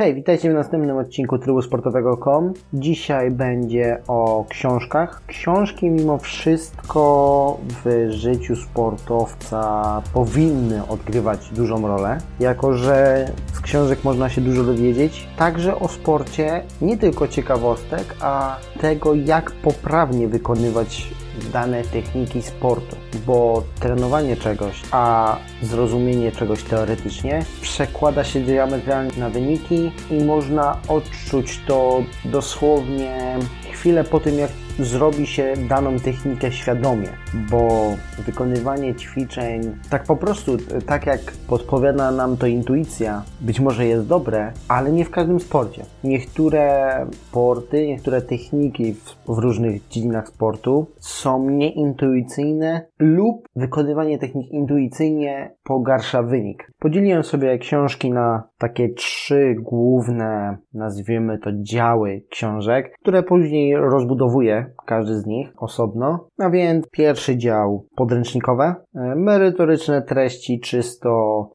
Hej, witajcie w następnym odcinku Trybu Sportowego.com. Dzisiaj będzie o książkach. Książki mimo wszystko w życiu sportowca powinny odgrywać dużą rolę, jako że z książek można się dużo dowiedzieć, także o sporcie, nie tylko ciekawostek, a tego jak poprawnie wykonywać dane techniki sportu, bo trenowanie czegoś, a zrozumienie czegoś teoretycznie przekłada się diametralnie na wyniki i można odczuć to dosłownie chwilę po tym, jak zrobi się daną technikę świadomie, bo wykonywanie ćwiczeń tak po prostu, tak jak podpowiada nam to intuicja, być może jest dobre, ale nie w każdym sporcie. Niektóre sporty, niektóre techniki w, w różnych dziedzinach sportu są nieintuicyjne lub wykonywanie technik intuicyjnie pogarsza wynik. Podzieliłem sobie książki na takie trzy główne, nazwijmy to działy książek, które później rozbudowuję każdy z nich osobno. A więc pierwszy dział podręcznikowe, e, merytoryczne treści czysto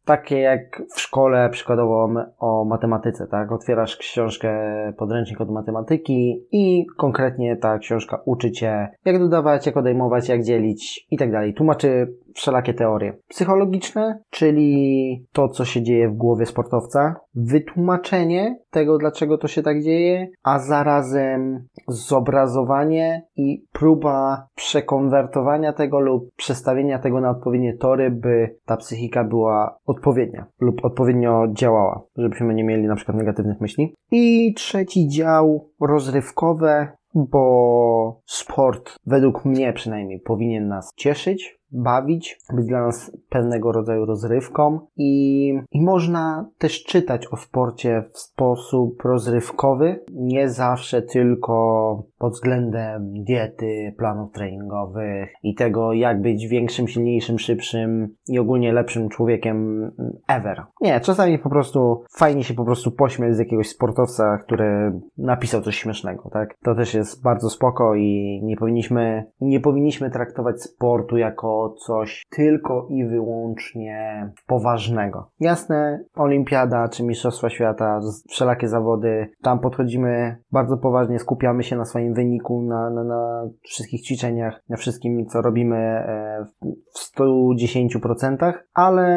takie jak w szkole przykładowo o matematyce, tak? Otwierasz książkę podręcznik od matematyki i konkretnie ta książka uczy cię jak dodawać, jak odejmować, jak dzielić i tak dalej. Tłumaczy wszelakie teorie. Psychologiczne, czyli to, co się dzieje w głowie sportowca, wytłumaczenie tego, dlaczego to się tak dzieje, a zarazem zobrazowanie i próba przekonwertowania tego lub przestawienia tego na odpowiednie tory, by ta psychika była odpowiednia lub odpowiednio działała, żebyśmy nie mieli na przykład negatywnych myśli. I trzeci dział rozrywkowe, bo sport według mnie przynajmniej powinien nas cieszyć, bawić, być dla nas pewnego rodzaju rozrywką i, i można też czytać o sporcie w sposób rozrywkowy, nie zawsze tylko pod względem diety, planów treningowych i tego, jak być większym, silniejszym, szybszym i ogólnie lepszym człowiekiem ever. Nie, czasami po prostu fajnie się po prostu pośmiać z jakiegoś sportowca, który napisał coś śmiesznego, tak? To też jest bardzo spoko i nie powinniśmy, nie powinniśmy traktować sportu jako coś tylko i wyłącznie poważnego. Jasne, olimpiada czy mistrzostwa świata, wszelakie zawody, tam podchodzimy bardzo poważnie, skupiamy się na swoim wyniku, na, na, na wszystkich ćwiczeniach, na wszystkim, co robimy e, w 110%, ale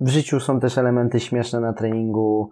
w życiu są też elementy śmieszne na treningu,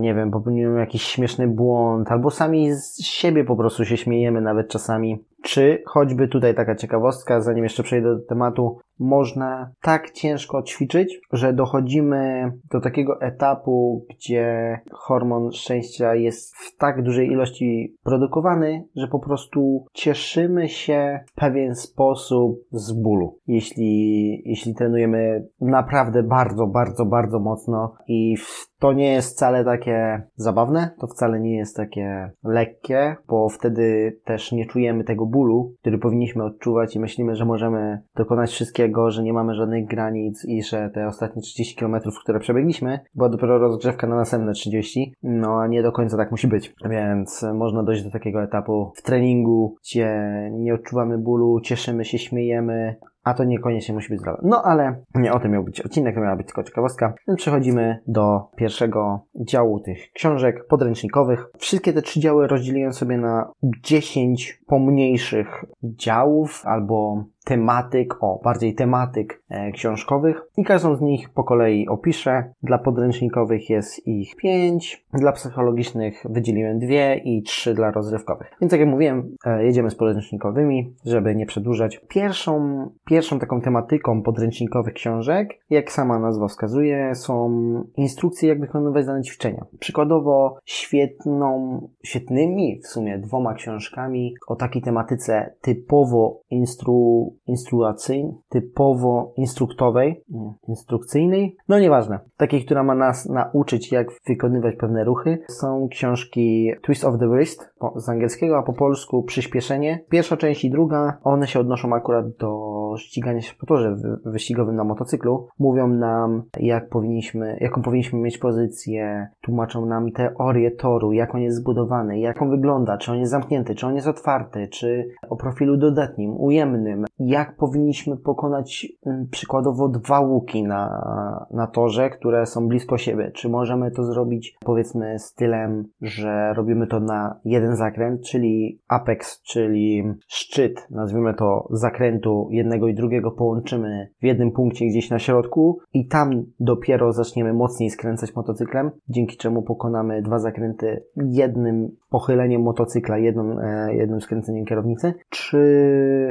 nie wiem, popełniłem jakiś śmieszny błąd, albo sami z siebie po prostu się śmiejemy nawet czasami czy choćby tutaj taka ciekawostka, zanim jeszcze przejdę do tematu, można tak ciężko ćwiczyć, że dochodzimy do takiego etapu, gdzie hormon szczęścia jest w tak dużej ilości produkowany, że po prostu cieszymy się w pewien sposób z bólu. Jeśli, jeśli trenujemy naprawdę bardzo, bardzo, bardzo mocno i to nie jest wcale takie zabawne, to wcale nie jest takie lekkie, bo wtedy też nie czujemy tego bólu, który powinniśmy odczuwać i myślimy, że możemy dokonać wszystkiego, że nie mamy żadnych granic i że te ostatnie 30 km, które przebiegliśmy, była dopiero rozgrzewka na następne 30, no a nie do końca tak musi być. Więc można dojść do takiego etapu w treningu, gdzie nie odczuwamy bólu, cieszymy się, śmiejemy, a to niekoniecznie musi być zdrowe. No ale nie o tym miał być odcinek, to miała być tylko ciekawostka. Przechodzimy do pierwszego działu tych książek podręcznikowych. Wszystkie te trzy działy rozdzieliłem sobie na 10 pomniejszych działów albo tematyk, o, bardziej tematyk e, książkowych i każdą z nich po kolei opiszę. Dla podręcznikowych jest ich pięć, dla psychologicznych wydzieliłem dwie i trzy dla rozrywkowych. Więc jak ja mówiłem, e, jedziemy z podręcznikowymi, żeby nie przedłużać. Pierwszą, pierwszą taką tematyką podręcznikowych książek, jak sama nazwa wskazuje, są instrukcje, jak wykonywać dane ćwiczenia. Przykładowo świetną, świetnymi w sumie dwoma książkami o takiej tematyce typowo instru instruacyjnej, typowo instruktowej, nie, instrukcyjnej, no nieważne, takiej, która ma nas nauczyć, jak wykonywać pewne ruchy. Są książki Twist of the Wrist z angielskiego, a po polsku Przyspieszenie. Pierwsza część i druga, one się odnoszą akurat do do ścigania się po torze wyścigowym na motocyklu. Mówią nam, jak powinniśmy, jaką powinniśmy mieć pozycję, tłumaczą nam teorię toru, jak on jest zbudowany, jak on wygląda, czy on jest zamknięty, czy on jest otwarty, czy o profilu dodatnim, ujemnym, jak powinniśmy pokonać mm, przykładowo dwa łuki na, na torze, które są blisko siebie. Czy możemy to zrobić powiedzmy stylem, że robimy to na jeden zakręt, czyli apex, czyli szczyt, nazwijmy to zakrętu jednego i drugiego połączymy w jednym punkcie gdzieś na środku i tam dopiero zaczniemy mocniej skręcać motocyklem, dzięki czemu pokonamy dwa zakręty jednym pochyleniem motocykla, jednym, e, jednym skręceniem kierownicy, czy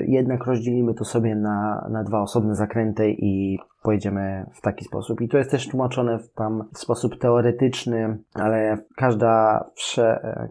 jednak rozdzielimy to sobie na, na dwa osobne zakręty i pojedziemy w taki sposób. I to jest też tłumaczone w tam w sposób teoretyczny, ale każda,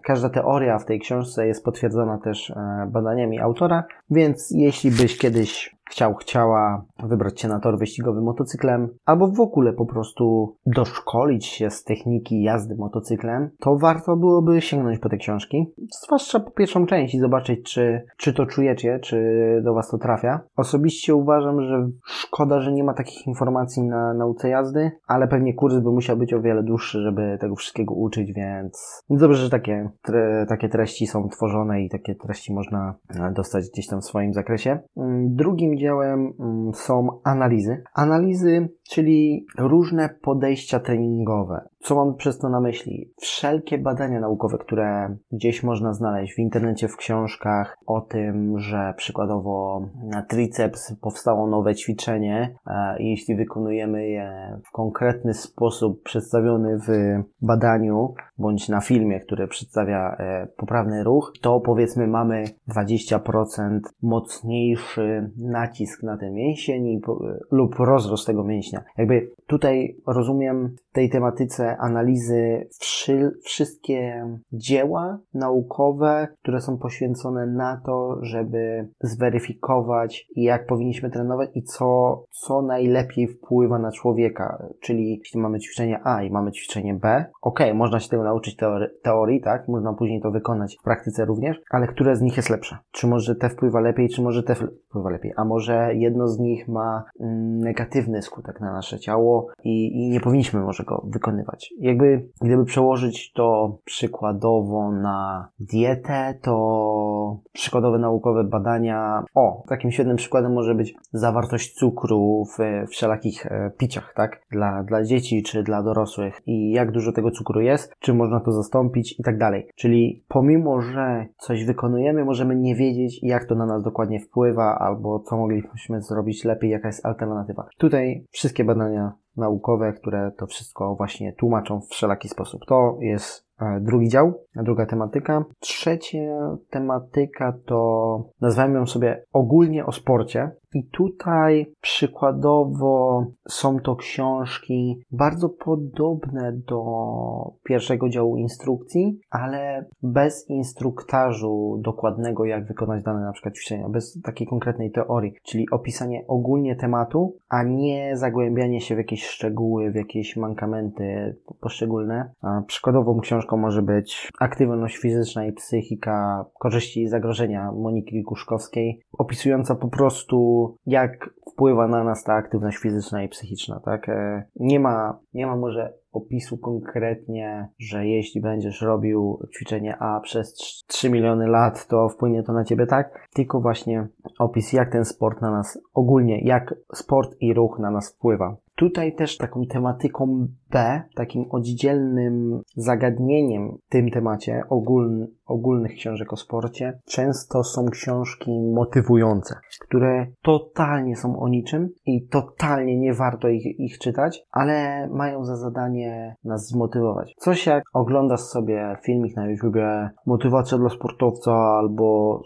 każda teoria w tej książce jest potwierdzona też e, badaniami autora, więc jeśli byś kiedyś chciał, chciała wybrać się na tor wyścigowy motocyklem, albo w ogóle po prostu doszkolić się z techniki jazdy motocyklem, to warto byłoby sięgnąć po te książki, zwłaszcza po pierwszą część i zobaczyć, czy, czy to czujecie, czy do Was to trafia. Osobiście uważam, że szkoda, że nie ma takich informacji na nauce jazdy, ale pewnie kurs by musiał być o wiele dłuższy, żeby tego wszystkiego uczyć, więc dobrze, że takie, tre, takie treści są tworzone i takie treści można dostać gdzieś tam w swoim zakresie. Mm, drugim działem mm, są analizy. Analizy, czyli różne podejścia treningowe. Co mam przez to na myśli? Wszelkie badania naukowe, które gdzieś można znaleźć w internecie, w książkach o tym, że przykładowo na triceps powstało nowe ćwiczenie i jeśli wykonujemy je w konkretny sposób przedstawiony w badaniu bądź na filmie, który przedstawia e, poprawny ruch, to powiedzmy mamy 20% mocniejszy nacisk na ten mięsień lub rozrost tego mięśnia. Jakby tutaj rozumiem tej tematyce analizy wszy, wszystkie dzieła naukowe, które są poświęcone na to, żeby zweryfikować, jak powinniśmy trenować i co, co najlepiej wpływa na człowieka. Czyli jeśli mamy ćwiczenie A i mamy ćwiczenie B, ok, można się tego nauczyć teorii, teorii, tak? Można później to wykonać w praktyce również, ale które z nich jest lepsze? Czy może te wpływa lepiej, czy może te wpływa lepiej? A może jedno z nich ma mm, negatywny skutek na nasze ciało i, i nie powinniśmy może go wykonywać. Jakby, gdyby przełożyć to przykładowo na dietę, to przykładowe naukowe badania, o, takim świetnym przykładem może być zawartość cukru w wszelakich e, piciach, tak? Dla, dla dzieci czy dla dorosłych i jak dużo tego cukru jest, czy można to zastąpić i tak dalej. Czyli pomimo, że coś wykonujemy, możemy nie wiedzieć, jak to na nas dokładnie wpływa, albo co moglibyśmy zrobić lepiej, jaka jest alternatywa. Tutaj wszystkie badania naukowe, które to wszystko właśnie tłumaczą w wszelaki sposób. To jest e, drugi dział, druga tematyka. Trzecia tematyka to nazwijmy ją sobie ogólnie o sporcie. I tutaj przykładowo są to książki bardzo podobne do pierwszego działu instrukcji, ale bez instruktażu dokładnego, jak wykonać dane na przykład ćwiczenia, bez takiej konkretnej teorii, czyli opisanie ogólnie tematu, a nie zagłębianie się w jakieś szczegóły, w jakieś mankamenty poszczególne. A przykładową książką może być Aktywność fizyczna i psychika, korzyści i zagrożenia Moniki Guszkowskiej, opisująca po prostu jak wpływa na nas ta aktywność fizyczna i psychiczna, tak? E, nie ma, nie ma może opisu konkretnie, że jeśli będziesz robił ćwiczenie A przez 3 miliony lat, to wpłynie to na ciebie tak, tylko właśnie opis, jak ten sport na nas ogólnie, jak sport i ruch na nas wpływa. Tutaj też taką tematyką B, takim oddzielnym zagadnieniem w tym temacie ogólny, ogólnych książek o sporcie, często są książki motywujące, które totalnie są o niczym i totalnie nie warto ich, ich czytać, ale mają za zadanie nas zmotywować. Coś jak oglądasz sobie filmik na YouTubie motywacja dla sportowca albo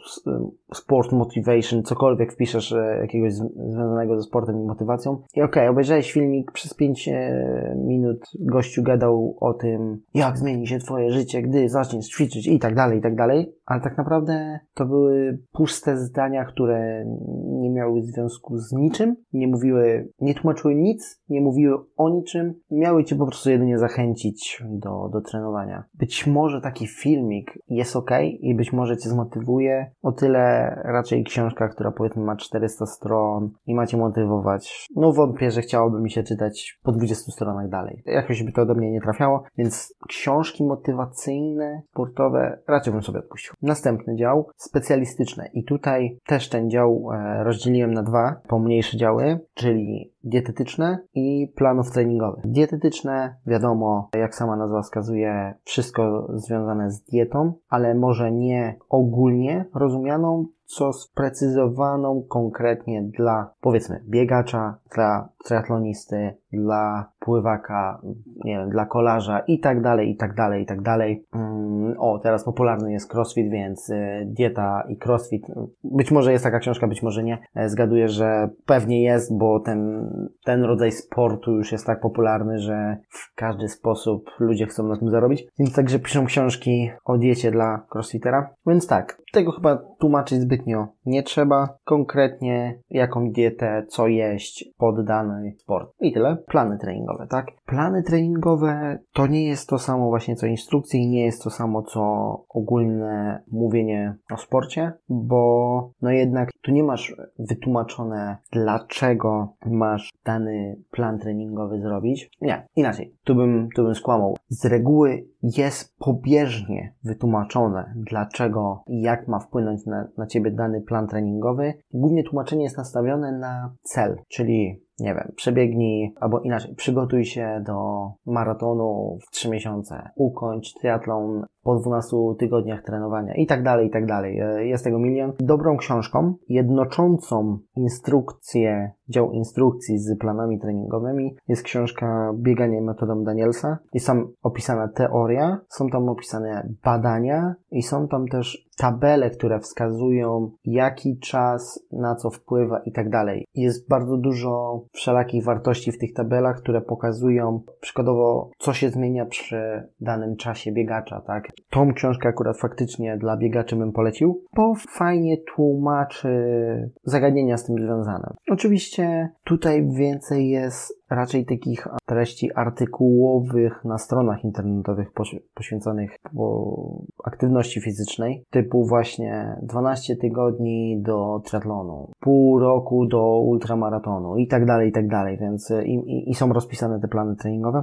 sport motivation, cokolwiek wpiszesz e, jakiegoś związanego ze sportem i motywacją i okej, okay, obejrzałeś filmik przez 5 e, minut gościu gadał o tym, jak zmieni się twoje życie, gdy zaczniesz ćwiczyć i tak dalej, dalej, i tak dalej, ale tak naprawdę to były puste zdania, które nie miały związku z niczym, nie mówiły, nie tłumaczyły nic, nie mówiły o niczym, miały cię po prostu jedynie zachęcić do, do trenowania. Być może taki filmik jest ok i być może cię zmotywuje, o tyle raczej książka, która powiedzmy ma 400 stron i macie motywować. No wątpię, że chciałoby mi się czytać po 20 stronach dalej. Jakoś by to do mnie nie trafiało, więc książki motywacyjne, sportowe raczej bym sobie odpuścił. Następny dział, specjalistyczne. I tutaj też ten dział e, rozdzieliłem na dwa pomniejsze działy, czyli dietetyczne i planów treningowych. Dietetyczne, wiadomo, jak sama nazwa wskazuje, wszystko związane z dietą, ale może nie ogólnie rozumianą, co sprecyzowaną konkretnie dla, powiedzmy, biegacza, dla triatlonisty, dla pływaka, nie wiem, dla kolarza i tak dalej, i tak dalej, i tak dalej. Mm, o, teraz popularny jest crossfit, więc y, dieta i crossfit. Być może jest taka książka, być może nie. E, zgaduję, że pewnie jest, bo ten, ten rodzaj sportu już jest tak popularny, że w każdy sposób ludzie chcą na tym zarobić. Więc także piszą książki o diecie dla crossfitera. Więc tak, tego chyba tłumaczyć zbytnio nie trzeba. Konkretnie jaką dietę, co jeść pod dany sport. I tyle. Plany treningowe, tak? Plany treningowe to nie jest to samo właśnie co instrukcje i nie jest to samo co ogólne mówienie o sporcie, bo no jednak tu nie masz wytłumaczone dlaczego masz dany plan treningowy zrobić. Nie, inaczej. Tu bym, tu bym skłamał. Z reguły jest pobieżnie wytłumaczone, dlaczego i jak ma wpłynąć na, na ciebie dany plan treningowy. Głównie tłumaczenie jest nastawione na cel, czyli nie wiem, przebiegnij, albo inaczej, przygotuj się do maratonu w 3 miesiące, ukończ triatlon po 12 tygodniach trenowania i tak dalej, i tak dalej. E, jest tego milion. Dobrą książką, jednoczącą instrukcję, dział instrukcji z planami treningowymi jest książka Bieganie metodą Danielsa. Jest tam opisana teoria, są tam opisane badania i są tam też tabele, które wskazują jaki czas na co wpływa i tak dalej. Jest bardzo dużo wszelakich wartości w tych tabelach, które pokazują przykładowo co się zmienia przy danym czasie biegacza, tak? Tą książkę akurat faktycznie dla biegaczy bym polecił, bo fajnie tłumaczy zagadnienia z tym związane. Oczywiście tutaj więcej jest raczej takich treści artykułowych na stronach internetowych poświęconych aktywności fizycznej, typu właśnie 12 tygodni do triatlonu, pół roku do ultramaratonu i tak dalej, i tak dalej, więc i, i, i są rozpisane te plany treningowe.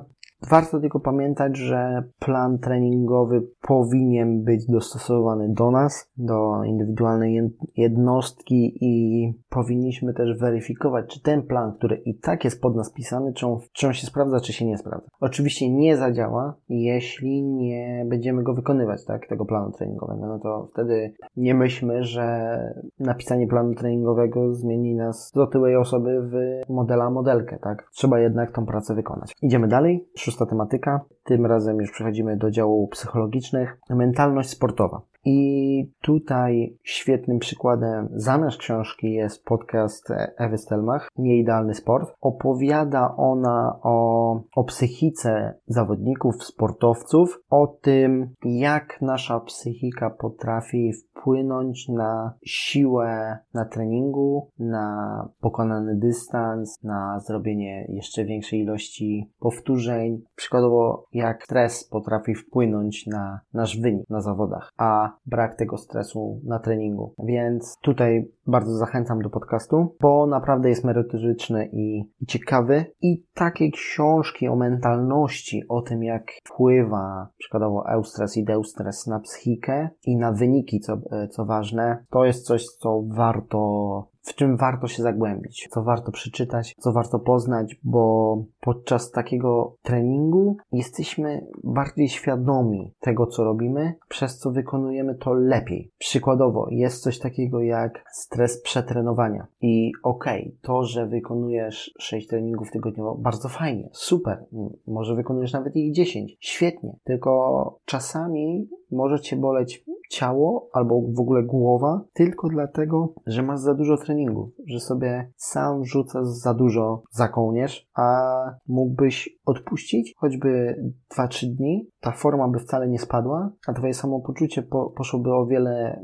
Warto tylko pamiętać, że plan treningowy powinien być dostosowany do nas, do indywidualnej jednostki i powinniśmy też weryfikować, czy ten plan, który i tak jest pod nas pisany, czy on, czy on się sprawdza, czy się nie sprawdza. Oczywiście nie zadziała, jeśli nie będziemy go wykonywać, tak, tego planu treningowego. No to wtedy nie myślmy, że napisanie planu treningowego zmieni nas z otyłej osoby w modela modelkę, tak. Trzeba jednak tą pracę wykonać. Idziemy dalej szósta tematyka. Tym razem już przechodzimy do działu psychologicznych. Mentalność sportowa. I tutaj świetnym przykładem zamiast książki jest podcast Ewy Stelmach, Nieidealny Sport. Opowiada ona o, o psychice zawodników, sportowców, o tym, jak nasza psychika potrafi wpłynąć na siłę na treningu, na pokonany dystans, na zrobienie jeszcze większej ilości powtórzeń. Przykładowo, jak stres potrafi wpłynąć na nasz wynik na zawodach, a brak tego stresu na treningu. Więc tutaj bardzo zachęcam do podcastu, bo naprawdę jest merytoryczny i, i ciekawy. I takie książki o mentalności, o tym jak wpływa przykładowo eustres i deustres na psychikę i na wyniki, co, co ważne, to jest coś, co warto w czym warto się zagłębić, co warto przeczytać, co warto poznać, bo podczas takiego treningu jesteśmy bardziej świadomi tego, co robimy, przez co wykonujemy to lepiej. Przykładowo, jest coś takiego jak stres przetrenowania. I okej, okay, to, że wykonujesz 6 treningów tygodniowo, bardzo fajnie, super. Może wykonujesz nawet ich 10. Świetnie. Tylko czasami może cię boleć ciało albo w ogóle głowa tylko dlatego, że masz za dużo treningów, że sobie sam rzucasz za dużo za kołnierz, a mógłbyś odpuścić choćby 2-3 dni ta forma by wcale nie spadła, a twoje samopoczucie po, poszłoby o wiele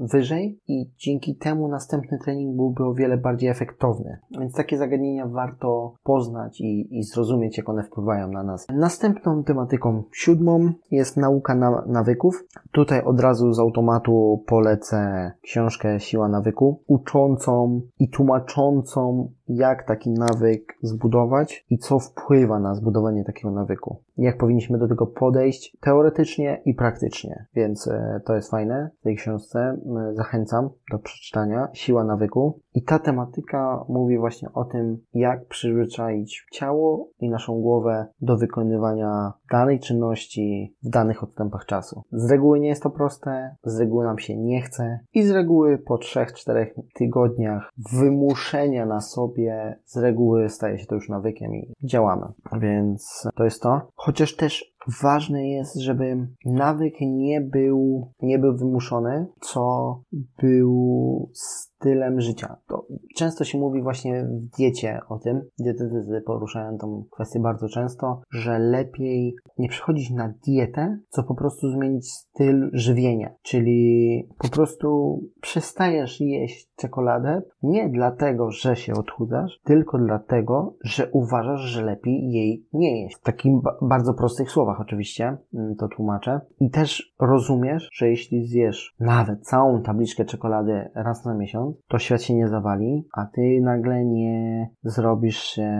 wyżej i dzięki temu następny trening byłby o wiele bardziej efektowny. Więc takie zagadnienia warto poznać i, i zrozumieć, jak one wpływają na nas. Następną tematyką siódmą jest nauka na, nawyków. Tutaj od razu z automatu polecę książkę Siła nawyku, uczącą i tłumaczącą jak taki nawyk zbudować i co wpływa na zbudowanie takiego nawyku. Jak powinniśmy do tego podejść teoretycznie i praktycznie. Więc e, to jest fajne w tej książce. Zachęcam do przeczytania. Siła nawyku. I ta tematyka mówi właśnie o tym, jak przyzwyczaić ciało i naszą głowę do wykonywania danej czynności w danych odstępach czasu. Z reguły nie jest to proste, z reguły nam się nie chce i z reguły po 3-4 tygodniach wymuszenia na sobie z reguły staje się to już nawykiem i działamy. Więc to jest to. Chociaż też ważne jest, żeby nawyk nie był, nie był wymuszony, co był stylem życia. To często się mówi właśnie w diecie o tym, dietetycy poruszają tą kwestię bardzo często, że lepiej nie przechodzić na dietę, co po prostu zmienić styl żywienia. Czyli po prostu przestajesz jeść czekoladę nie dlatego, że się odchudzasz, tylko dlatego, że uważasz, że lepiej jej nie jeść. W takich bardzo prostych słowach oczywiście mm, to tłumaczę. I też rozumiesz, że jeśli zjesz nawet całą tabliczkę czekolady raz na miesiąc, to świat się nie zawali, a ty nagle nie zrobisz się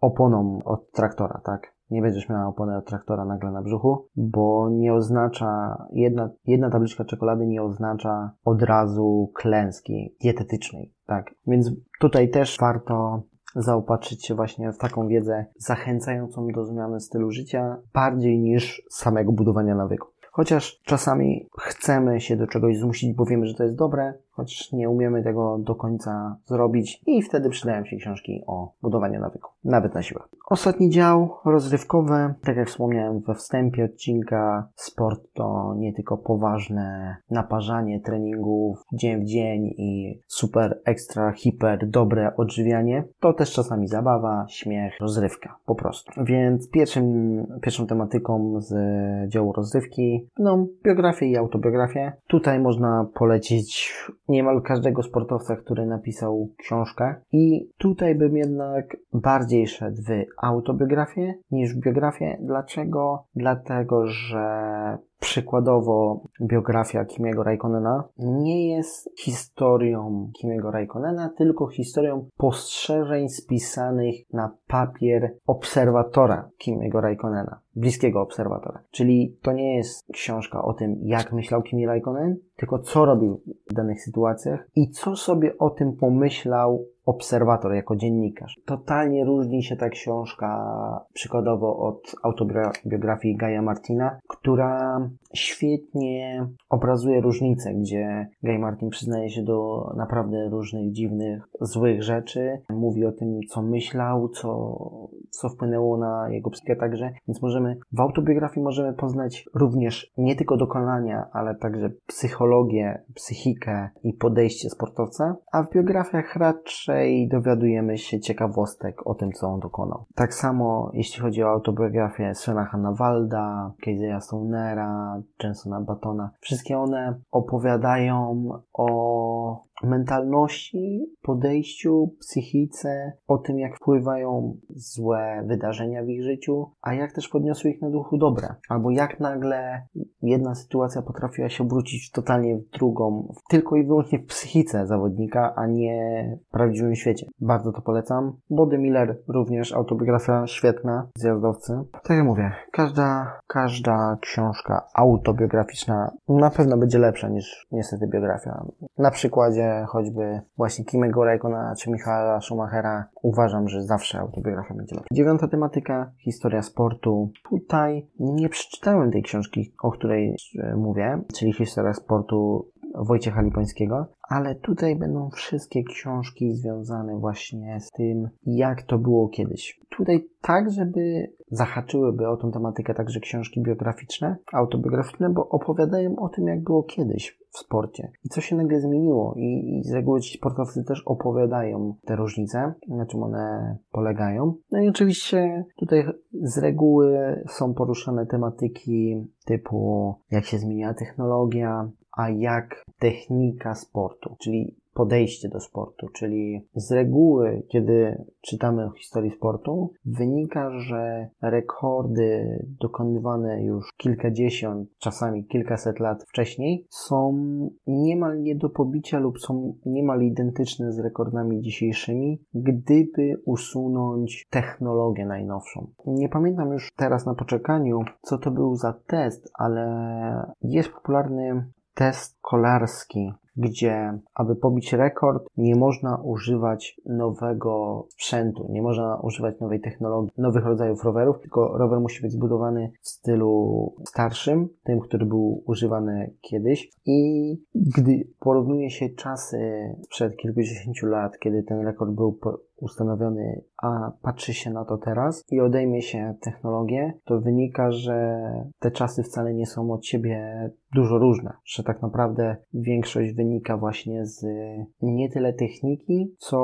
oponą od traktora, tak? Nie będziesz miała opony od traktora nagle na brzuchu, bo nie oznacza, jedna, jedna tabliczka czekolady nie oznacza od razu klęski dietetycznej, tak? Więc tutaj też warto zaopatrzyć się właśnie w taką wiedzę zachęcającą do zmiany stylu życia bardziej niż samego budowania nawyku. Chociaż czasami chcemy się do czegoś zmusić, bo wiemy, że to jest dobre, choć nie umiemy tego do końca zrobić i wtedy przydają się książki o budowaniu nawyku, nawet na siłę. Ostatni dział rozrywkowy, tak jak wspomniałem we wstępie odcinka, sport to nie tylko poważne naparzanie treningów dzień w dzień i super ekstra, hiper, dobre odżywianie, to też czasami zabawa, śmiech, rozrywka, po prostu. Więc pierwszym, pierwszą tematyką z działu rozrywki, no, biografię i autobiografię. Tutaj można polecić niemal każdego sportowca, który napisał książkę. I tutaj bym jednak bardziej szedł w autobiografię niż biografię. Dlaczego? Dlatego, że Przykładowo biografia Kimiego Raikkonena nie jest historią Kimiego Raikkonena, tylko historią postrzeżeń spisanych na papier obserwatora Kimiego Raikkonena, bliskiego obserwatora. Czyli to nie jest książka o tym, jak myślał Kimi Raikkonen, tylko co robił w danych sytuacjach i co sobie o tym pomyślał obserwator, jako dziennikarz. Totalnie różni się ta książka przykładowo od autobiografii Gaja Martina, która świetnie obrazuje różnice, gdzie Guy Martin przyznaje się do naprawdę różnych dziwnych, złych rzeczy, mówi o tym, co myślał, co, co wpłynęło na jego psychikę także, więc możemy, w autobiografii możemy poznać również nie tylko dokonania, ale także psychologię, psychikę i podejście sportowca, a w biografiach raczej dowiadujemy się ciekawostek o tym, co on dokonał. Tak samo jeśli chodzi o autobiografię Svena Hannawalda, Casey'a Stonera, Jensona Batona. Wszystkie one opowiadają o mentalności, podejściu, psychice, o tym, jak wpływają złe wydarzenia w ich życiu, a jak też podniosły ich na duchu dobre. Albo jak nagle jedna sytuacja potrafiła się obrócić totalnie w drugą, tylko i wyłącznie w psychice zawodnika, a nie w prawdziwym świecie. Bardzo to polecam. Body Miller również autobiografia świetna, zjazdowcy. Tak jak mówię, każda, każda książka autobiograficzna na pewno będzie lepsza niż niestety biografia. Na przykładzie choćby właśnie Kimego Raikona czy Michaela Schumachera uważam, że zawsze autobiografia będzie lepsza. Dziewiąta tematyka, historia sportu. Tutaj nie przeczytałem tej książki, o której e, mówię, czyli historia sportu Wojciecha Lipońskiego, ale tutaj będą wszystkie książki związane właśnie z tym, jak to było kiedyś. tutaj tak, żeby zahaczyłyby o tą tematykę także książki biograficzne, autobiograficzne, bo opowiadają o tym, jak było kiedyś w sporcie i co się nagle zmieniło. I, i z reguły ci sportowcy też opowiadają te różnice, na czym one polegają. No i oczywiście tutaj z reguły są poruszane tematyki typu jak się zmieniła technologia, a jak technika sportu, czyli podejście do sportu, czyli z reguły, kiedy czytamy o historii sportu, wynika, że rekordy dokonywane już kilkadziesiąt, czasami kilkaset lat wcześniej są niemal nie do pobicia lub są niemal identyczne z rekordami dzisiejszymi, gdyby usunąć technologię najnowszą. Nie pamiętam już teraz na poczekaniu, co to był za test, ale jest popularny test kolarski, gdzie aby pobić rekord, nie można używać nowego sprzętu, nie można używać nowej technologii, nowych rodzajów rowerów, tylko rower musi być zbudowany w stylu starszym, tym, który był używany kiedyś. I gdy porównuje się czasy sprzed kilkudziesięciu lat, kiedy ten rekord był ustanowiony, a patrzy się na to teraz i odejmie się technologię, to wynika, że te czasy wcale nie są od siebie dużo różne, że tak naprawdę większość wynika właśnie z nie tyle techniki, co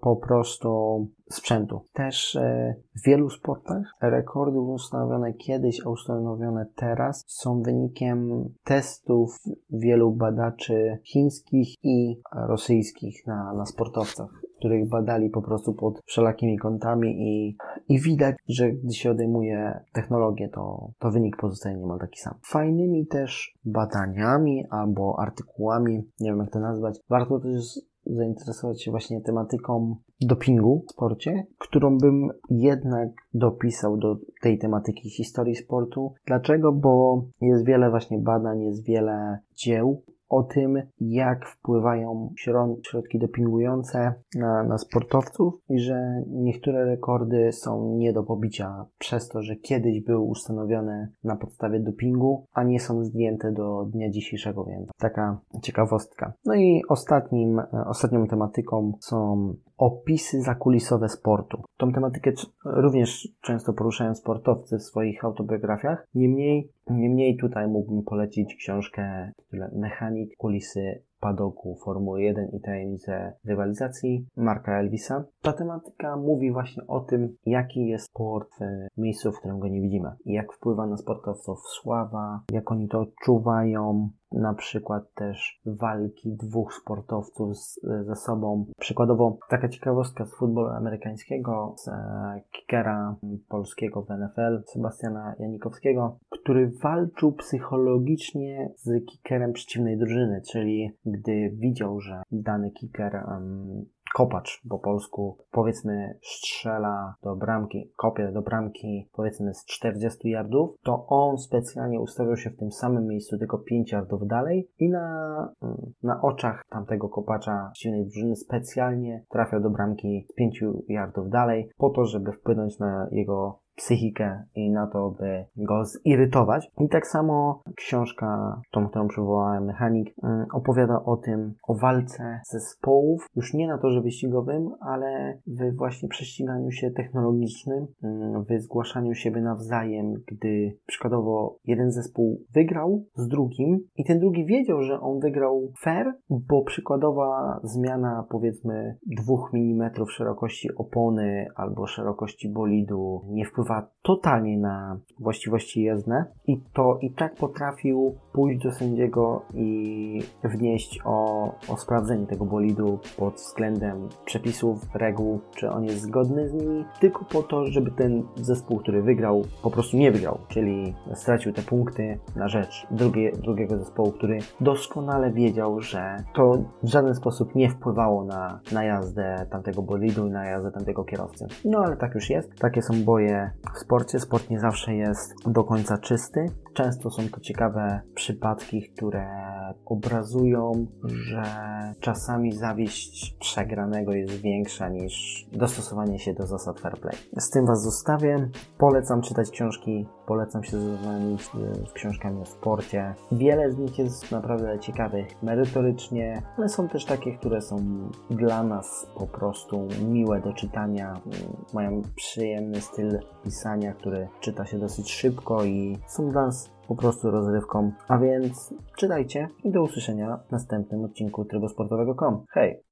po prostu sprzętu. Też e, w wielu sportach rekordy ustanowione kiedyś, a ustanowione teraz są wynikiem testów wielu badaczy chińskich i rosyjskich na, na sportowcach których badali po prostu pod wszelakimi kątami i, i widać, że gdy się odejmuje technologię, to, to wynik pozostaje niemal taki sam. Fajnymi też badaniami albo artykułami, nie wiem jak to nazwać, warto też zainteresować się właśnie tematyką dopingu w sporcie, którą bym jednak dopisał do tej tematyki historii sportu. Dlaczego? Bo jest wiele właśnie badań, jest wiele dzieł o tym, jak wpływają środki dopingujące na, na sportowców i że niektóre rekordy są nie do pobicia przez to, że kiedyś były ustanowione na podstawie dopingu, a nie są zdjęte do dnia dzisiejszego, więc taka ciekawostka. No i ostatnim, ostatnią tematyką są opisy zakulisowe sportu. Tą tematykę również często poruszają sportowcy w swoich autobiografiach. Niemniej, niemniej tutaj mógłbym polecić książkę Mechanik, kulisy padoku Formuły 1 i tajemnice rywalizacji Marka Elvisa. Ta tematyka mówi właśnie o tym, jaki jest sport w miejscu, w którym go nie widzimy. Jak wpływa na sportowców sława, jak oni to odczuwają, na przykład też walki dwóch sportowców z, ze sobą. Przykładowo taka ciekawostka z futbolu amerykańskiego, z e, kickera polskiego w NFL, Sebastiana Janikowskiego, który walczył psychologicznie z kickerem przeciwnej drużyny, czyli gdy widział, że dany kicker um, kopacz po polsku, powiedzmy strzela do bramki, kopie do bramki powiedzmy z 40 yardów, to on specjalnie ustawiał się w tym samym miejscu, tylko 5 yardów dalej i na, mm, na oczach tamtego kopacza silnej drużyny specjalnie trafiał do bramki z 5 yardów dalej, po to, żeby wpłynąć na jego psychikę i na to, by go zirytować. I tak samo książka, tą, którą przywołałem, Mechanik, mm, opowiada o tym, o walce zespołów, już nie na torze wyścigowym, ale w właśnie prześciganiu się technologicznym, mm, w zgłaszaniu siebie nawzajem, gdy przykładowo jeden zespół wygrał z drugim i ten drugi wiedział, że on wygrał fair, bo przykładowa zmiana powiedzmy dwóch mm szerokości opony albo szerokości bolidu nie wpływa wpływa totalnie na właściwości jezdne i to i tak potrafił pójść do sędziego i wnieść o, o sprawdzenie tego bolidu pod względem przepisów, reguł, czy on jest zgodny z nimi, tylko po to, żeby ten zespół, który wygrał, po prostu nie wygrał, czyli stracił te punkty na rzecz drugie, drugiego zespołu, który doskonale wiedział, że to w żaden sposób nie wpływało na, na jazdę tamtego bolidu i na jazdę tamtego kierowcy. No ale tak już jest. Takie są boje W sporcie sport nie zawsze jest do końca czysty. Często są to ciekawe przypadki, które obrazują, że czasami zawieść przegranego jest większa niż dostosowanie się do zasad fair play. Z tym Was zostawię. Polecam czytać książki, polecam się zaznajomić z książkami o sporcie. Wiele z nich jest naprawdę ciekawych merytorycznie, ale są też takie, które są dla nas po prostu miłe do czytania. Mają przyjemny styl pisania, który czyta się dosyć szybko i nas po prostu rozrywką. A więc czytajcie i do usłyszenia w następnym odcinku trybusportowego.com. Hej!